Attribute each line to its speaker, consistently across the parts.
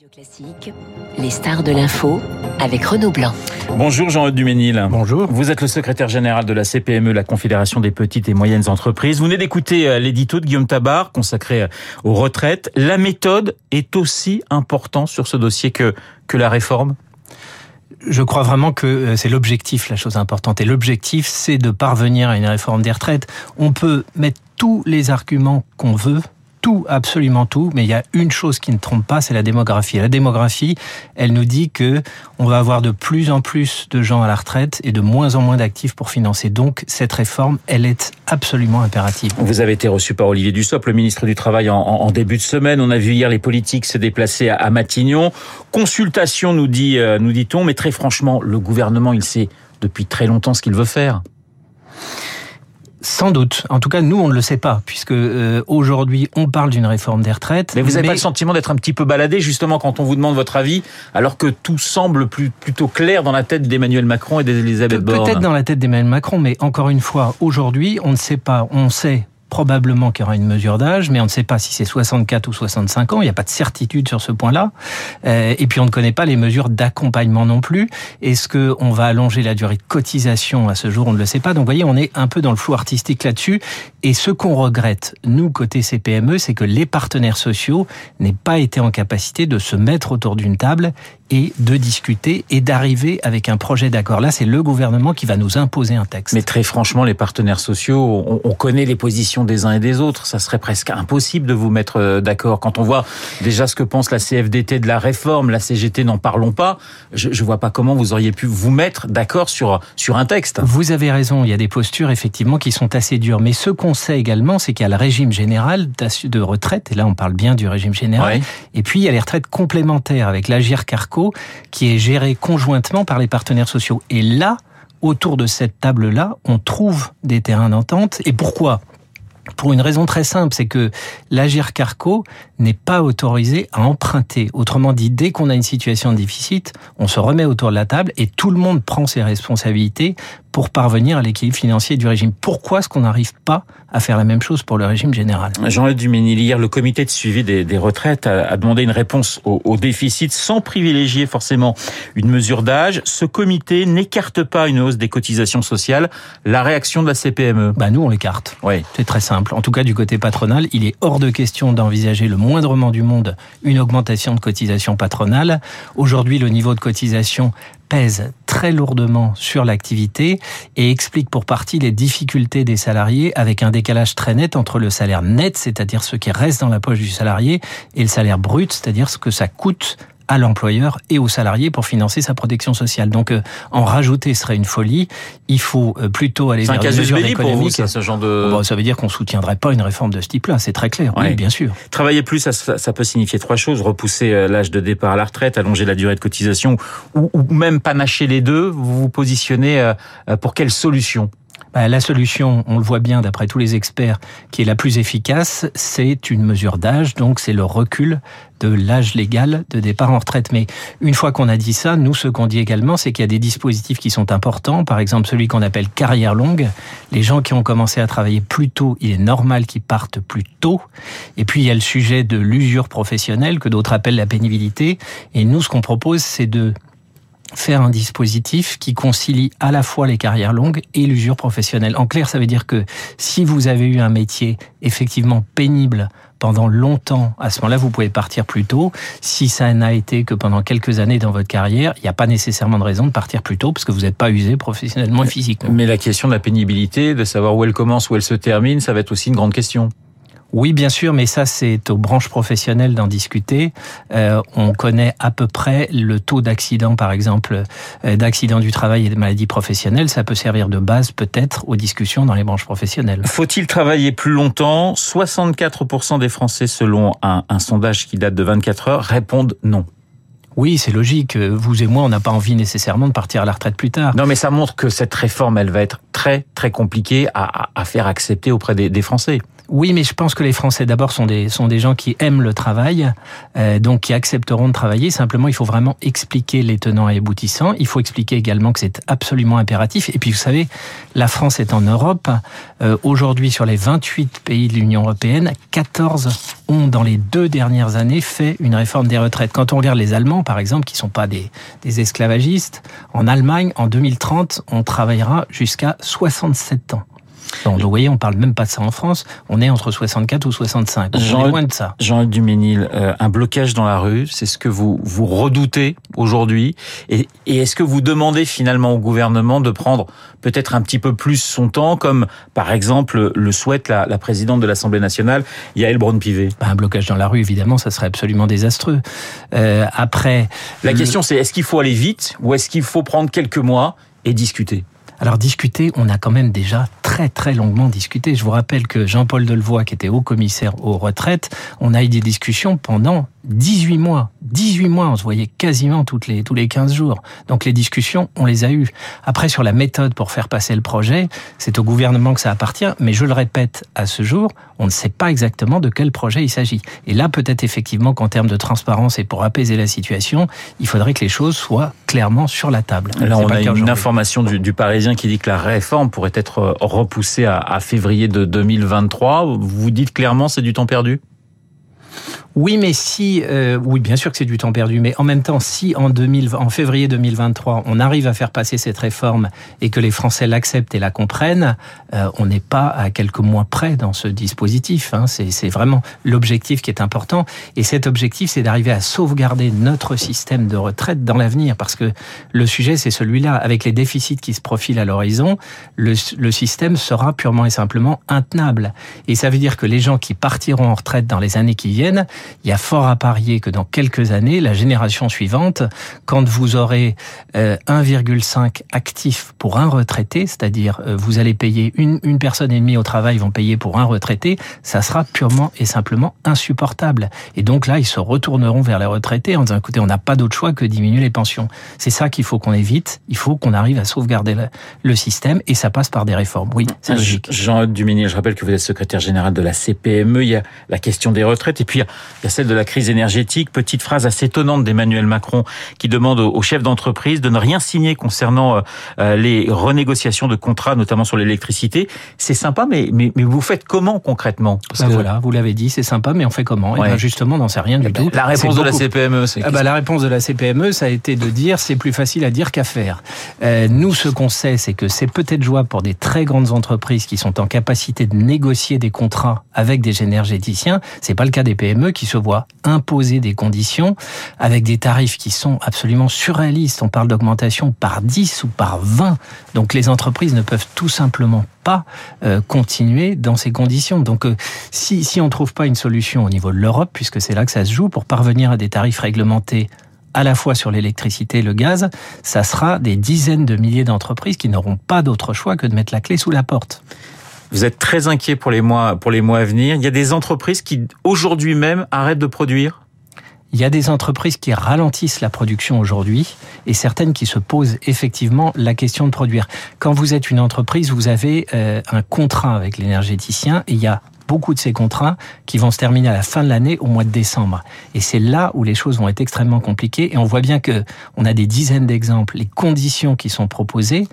Speaker 1: Radio Classique, les stars de l'info avec Renaud Blanc.
Speaker 2: Bonjour Jean-Eudes Duménil.
Speaker 3: Bonjour.
Speaker 2: Vous êtes le secrétaire général de la CPME, la Confédération des petites et moyennes entreprises. Vous venez d'écouter euh, l'édito de Guillaume Tabar consacré euh, aux retraites. La méthode est aussi importante sur ce dossier que, que la réforme?
Speaker 3: Je crois vraiment que euh, c'est l'objectif, la chose importante. Et l'objectif, c'est de parvenir à une réforme des retraites. On peut mettre tous les arguments qu'on veut tout, absolument tout, mais il y a une chose qui ne trompe pas, c'est la démographie. La démographie, elle nous dit que on va avoir de plus en plus de gens à la retraite et de moins en moins d'actifs pour financer. Donc cette réforme, elle est absolument impérative.
Speaker 2: Vous avez été reçu par Olivier Dussopt, le ministre du Travail, en, début de semaine. On a vu hier les politiques se déplacer à, Matignon. Consultation, nous dit, euh, nous dit-on, mais très franchement, le gouvernement, il sait depuis très longtemps ce qu'il veut faire.
Speaker 3: Sans doute. En tout cas, nous, on ne le sait pas, puisque euh, aujourd'hui, on parle d'une réforme des retraites.
Speaker 2: Mais vous n'avez pas le sentiment d'être un petit peu baladé, justement, quand on vous demande votre avis, alors que tout semble plus, plutôt clair dans la tête d'Emmanuel Macron et d'Elisabeth Borne
Speaker 3: Peut-être dans la tête d'Emmanuel Macron, mais encore une fois, aujourd'hui, on ne sait pas. On sait probablement qu'il y aura une mesure d'âge, mais on ne sait pas si c'est 64 ou 65 ans. Il n'y a pas de certitude sur ce point-là. Euh, et puis on ne connaît pas les mesures d'accompagnement non plus. Est-ce que on va allonger la durée de cotisation à ce jour? On ne le sait pas. Donc vous voyez, on est un peu dans le flou artistique là-dessus. Et ce qu'on regrette, nous côté CPME, c'est que les partenaires sociaux n'aient pas été en capacité de se mettre autour d'une table et de discuter et d'arriver avec un projet d'accord. Là, c'est le gouvernement qui va nous imposer un texte.
Speaker 2: Mais très franchement, les partenaires sociaux, on, on connaît les positions des uns et des autres. Ça serait presque impossible de vous mettre euh, d'accord. Quand on voit déjà ce que pense la CFDT de la réforme, la CGT, n'en parlons pas. Je ne vois pas comment vous auriez pu vous mettre d'accord sur, sur un texte.
Speaker 3: Vous avez raison. Il y a des postures, effectivement, qui sont assez dures. Mais ce qu'on sait également, c'est qu'il y a le régime général de retraite. Et là, on parle bien du régime général. Et puis, il y a les retraites complémentaires avec l'Agir Carco qui est géré conjointement par les partenaires sociaux. Et là, autour de cette table-là, on trouve des terrains d'entente. Et pourquoi? Pour une raison très simple, c'est que l'Agir Carco n'est pas autorisé à emprunter. Autrement dit, dès qu'on a une situation de déficit, on se remet autour de la table et tout le monde prend ses responsabilités pour parvenir à l'équilibre financier du régime. Pourquoi est-ce qu'on n'arrive pas à faire la même chose pour le régime général?
Speaker 2: Jean-Luc Duménil, hier, le comité de suivi des, retraites a, demandé une réponse au, déficit sans privilégier forcément une mesure d'âge. Ce comité n'écarte pas une hausse des cotisations sociales. La réaction de la CPME
Speaker 3: bah Nous, on l'écarte. Oui. C'est très simple. En tout cas, du côté patronal, il est hors de question d'envisager le moindrement du monde une augmentation de cotisation patronale. Aujourd'hui, le niveau de cotisation pèse très lourdement sur l'activité et explique pour partie les difficultés des salariés avec un décalage très net entre le salaire net, c'est-à-dire ce qui reste dans la poche du salarié, et le salaire brut, c'est-à-dire ce que ça coûte à l'employeur et aux salariés pour financer sa protection sociale. Donc euh, en rajouter serait une folie. Il faut euh, plutôt aller vers des mesures économiques.
Speaker 2: ça, ce genre de...
Speaker 3: Bon, ça veut dire qu'on soutiendrait pas une réforme de ce type-là, c'est très clair. Oui, bien sûr.
Speaker 2: Travailler plus, ça, ça, peut signifier trois choses repousser euh, l'âge de départ à la retraite, allonger la durée de cotisation, ou, ou même panacher les deux. Vous vous positionnez pour quelle solution?
Speaker 3: Bah, la solution, on le voit bien d'après tous les experts, qui est la plus efficace, c'est une mesure d'âge, donc c'est le recul de l'âge légal de départ en retraite. Mais une fois qu'on a dit ça, nous, ce qu'on dit également, c'est qu'il y a des dispositifs qui sont importants. Par exemple, celui qu'on appelle carrière longue. Les gens qui ont commencé à travailler plus tôt, il est normal qu'ils partent plus tôt. Et puis, il y a le sujet de l'usure professionnelle, que d'autres appellent la pénibilité. Et nous, ce qu'on propose, c'est de faire un dispositif qui concilie à la fois les carrières longues et l'usure professionnelle. En clair, ça veut dire que si vous avez eu un métier effectivement pénible pendant longtemps, à ce moment-là, vous pouvez partir plus tôt. Si ça n'a été que pendant quelques années dans votre carrière, il n'y a pas nécessairement de raison de partir plus tôt parce que vous n'êtes pas usé professionnellement et physiquement.
Speaker 2: Mais la question de la pénibilité, de savoir où elle commence, où elle se termine, ça va être aussi une grande question.
Speaker 3: Oui, bien sûr, mais ça, c'est aux branches professionnelles d'en discuter. Euh, on connaît à peu près le taux d'accident, par exemple, euh, d'accidents du travail et de maladies professionnelles. Ça peut servir de base, peut-être, aux discussions dans les branches professionnelles.
Speaker 2: Faut-il travailler plus longtemps? 64% des Français, selon un, un sondage qui date de 24 heures, répondent non.
Speaker 3: Oui, c'est logique. Vous et moi, on n'a pas envie nécessairement de partir à la retraite plus tard.
Speaker 2: Non, mais ça montre que cette réforme, elle va être très, très compliquée à, à faire accepter auprès des, des Français.
Speaker 3: Oui, mais je pense que les Français d'abord sont des sont des gens qui aiment le travail, euh, donc qui accepteront de travailler. Simplement, il faut vraiment expliquer les tenants et aboutissants. Il faut expliquer également que c'est absolument impératif. Et puis, vous savez, la France est en Europe. Euh, Aujourd'hui, sur les 28 pays de l'Union européenne, 14 ont dans les deux dernières années fait une réforme des retraites. Quand on regarde les Allemands, par exemple, qui sont pas des, des esclavagistes, en Allemagne, en 2030, on travaillera jusqu'à 67 ans. Donc, vous voyez, on parle même pas de ça en France. On est entre 64 ou 65. Donc, on est loin de ça.
Speaker 2: Jean-Luc Duménil, euh, un blocage dans la rue, c'est ce que vous vous redoutez aujourd'hui. Et, et est-ce que vous demandez finalement au gouvernement de prendre peut-être un petit peu plus son temps, comme par exemple le souhaite la, la présidente de l'Assemblée nationale, Yael Braun-Pivet?
Speaker 3: Bah, un blocage dans la rue, évidemment, ça serait absolument désastreux. Euh, après,
Speaker 2: La
Speaker 3: le-
Speaker 2: question c'est est-ce qu'il faut aller vite ou est-ce qu'il faut prendre quelques mois et discuter?
Speaker 3: Alors discuter, on a quand même déjà très très longuement discuté. Je vous rappelle que Jean-Paul Delevoye, qui était haut commissaire aux retraites, on a eu des discussions pendant 18 mois. 18 mois, on se voyait quasiment toutes les, tous les 15 jours. Donc les discussions, on les a eues. Après, sur la méthode pour faire passer le projet, c'est au gouvernement que ça appartient. Mais je le répète, à ce jour, on ne sait pas exactement de quel projet il s'agit. Et là, peut-être effectivement qu'en termes de transparence et pour apaiser la situation, il faudrait que les choses soient clairement sur la table.
Speaker 2: Là, on a une information du, du Parisien qui dit que la réforme pourrait être euh, repoussée à, à février de 2023. Vous dites clairement c'est du temps perdu?
Speaker 3: Oui, mais si, euh, oui, bien sûr que c'est du temps perdu, mais en même temps, si en 2000, en février 2023, on arrive à faire passer cette réforme et que les Français l'acceptent et la comprennent, euh, on n'est pas à quelques mois près dans ce dispositif. Hein. C'est vraiment l'objectif qui est important, et cet objectif, c'est d'arriver à sauvegarder notre système de retraite dans l'avenir, parce que le sujet, c'est celui-là. Avec les déficits qui se profilent à l'horizon, le, le système sera purement et simplement intenable. Et ça veut dire que les gens qui partiront en retraite dans les années qui viennent, il y a fort à parier que dans quelques années, la génération suivante, quand vous aurez euh, 1,5 actifs pour un retraité, c'est-à-dire euh, vous allez payer une, une personne et demie au travail, vont payer pour un retraité, ça sera purement et simplement insupportable. Et donc là, ils se retourneront vers les retraités en disant, écoutez, on n'a pas d'autre choix que diminuer les pensions. C'est ça qu'il faut qu'on évite. Il faut qu'on arrive à sauvegarder le, le système et ça passe par des réformes. Oui, c'est logique.
Speaker 2: Jean-Luc Duménil, je rappelle que vous êtes secrétaire général de la CPME. Il y a la question des retraites et puis il y a- il y a celle de la crise énergétique. Petite phrase assez étonnante d'Emmanuel Macron qui demande aux chefs d'entreprise de ne rien signer concernant euh, euh, les renégociations de contrats, notamment sur l'électricité. C'est sympa, mais, mais, mais vous faites comment concrètement? Parce
Speaker 3: Bah
Speaker 2: que-
Speaker 3: voilà, vous l'avez dit, c'est sympa, mais on fait comment?
Speaker 2: Ouais.
Speaker 3: Et ben justement, on n'en sait rien du tout.
Speaker 2: La réponse de la
Speaker 3: beaucoup-
Speaker 2: CPME, c'est
Speaker 3: Ah bah, la réponse de la CPME, ça a été de dire c'est plus facile à dire qu'à faire. Euh, nous, ce qu'on sait, c'est que c'est peut-être jouable pour des très grandes entreprises qui sont en capacité de négocier des contrats avec des énergéticiens. C'est pas le cas des PME qui se voient imposer des conditions avec des tarifs qui sont absolument surréalistes. On parle d'augmentation par 10 ou par 20. Donc les entreprises ne peuvent tout simplement pas euh, continuer dans ces conditions. Donc euh, si, si on ne trouve pas une solution au niveau de l'Europe, puisque c'est là que ça se joue, pour parvenir à des tarifs réglementés à la fois sur l'électricité et le gaz, ça sera des dizaines de milliers d'entreprises qui n'auront pas d'autre choix que de mettre la clé sous la porte.
Speaker 2: Vous êtes très inquiet pour les mois pour les mois à venir. Il y a des entreprises qui aujourd'hui même arrêtent de produire?
Speaker 3: Il y a des entreprises qui ralentissent la production aujourd'hui et certaines qui se posent effectivement la question de produire. Quand vous êtes une entreprise, vous avez euh, un contrat avec l'énergéticien et il y a beaucoup de ces contrats qui vont se terminer à la fin de l'année au mois de décembre. Et c'est là où les choses vont être extrêmement compliquées et on voit bien que on a des dizaines d'exemples. Les conditions qui sont proposées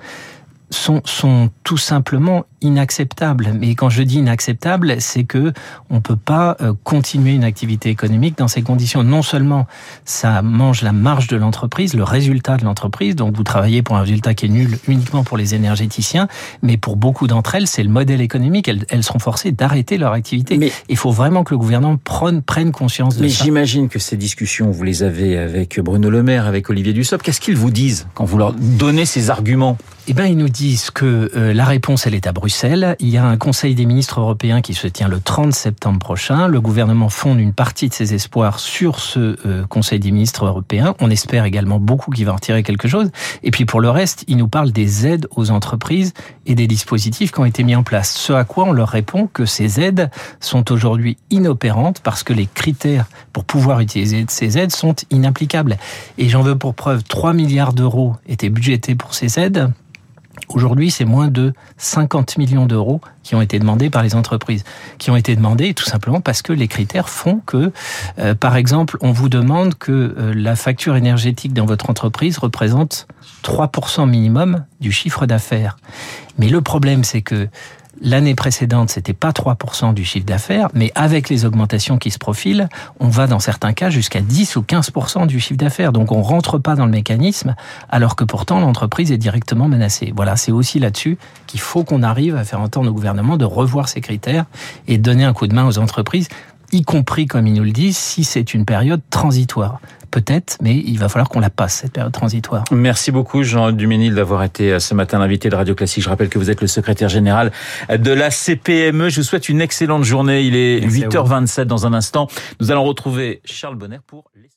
Speaker 3: sont, sont tout simplement inacceptables. Mais quand je dis inacceptable, c'est que on peut pas euh, continuer une activité économique dans ces conditions. Non seulement ça mange la marge de l'entreprise, le résultat de l'entreprise, donc vous travaillez pour un résultat qui est nul uniquement pour les énergéticiens, mais pour beaucoup d'entre elles, c'est le modèle économique. Elles, elles seront forcées d'arrêter leur activité.
Speaker 2: Mais-
Speaker 3: Il faut vraiment que le gouvernement prenne, prenne conscience de
Speaker 2: Mais
Speaker 3: ça.
Speaker 2: j'imagine que ces discussions, vous les avez avec Bruno Le Maire, avec Olivier Dussopt. Qu'est-ce qu'ils vous disent quand vous leur donnez ces arguments?
Speaker 3: Eh bien, ils nous disent que euh, la réponse, elle est à Bruxelles. Il y a un Conseil des ministres européens qui se tient le 30 septembre prochain. Le gouvernement fonde une partie de ses espoirs sur ce euh, Conseil des ministres européens. On espère également beaucoup qu'il va en retirer quelque chose. Et puis pour le reste, ils nous parlent des aides aux entreprises et des dispositifs qui ont été mis en place. Ce à quoi on leur répond que ces aides sont aujourd'hui inopérantes parce que les critères pour pouvoir utiliser ces aides sont inapplicables. Et j'en veux pour preuve 3 milliards d'euros étaient budgétés pour ces aides. Aujourd'hui, c'est moins de 50 millions d'euros qui ont été demandés par les entreprises, qui ont été demandés tout simplement parce que les critères font que, euh, par exemple, on vous demande que euh, la facture énergétique dans votre entreprise représente 3% minimum du chiffre d'affaires. Mais le problème, c'est que L'année précédente, c'était pas 3% du chiffre d'affaires, mais avec les augmentations qui se profilent, on va dans certains cas jusqu'à 10 ou 15% du chiffre d'affaires. Donc on rentre pas dans le mécanisme, alors que pourtant l'entreprise est directement menacée. Voilà, c'est aussi là-dessus qu'il faut qu'on arrive à faire entendre au gouvernement de revoir ces critères et donner un coup de main aux entreprises y compris, comme ils nous le disent, si c'est une période transitoire. Peut-être, mais il va falloir qu'on la passe, cette période transitoire.
Speaker 2: Merci beaucoup, Jean Duménil, d'avoir été euh, ce matin l'invité de Radio Classique. Je rappelle que vous êtes le secrétaire général de la CPME. Je vous souhaite une excellente journée. Il est 8h27 dans un instant. Nous allons retrouver Charles Bonner pour les...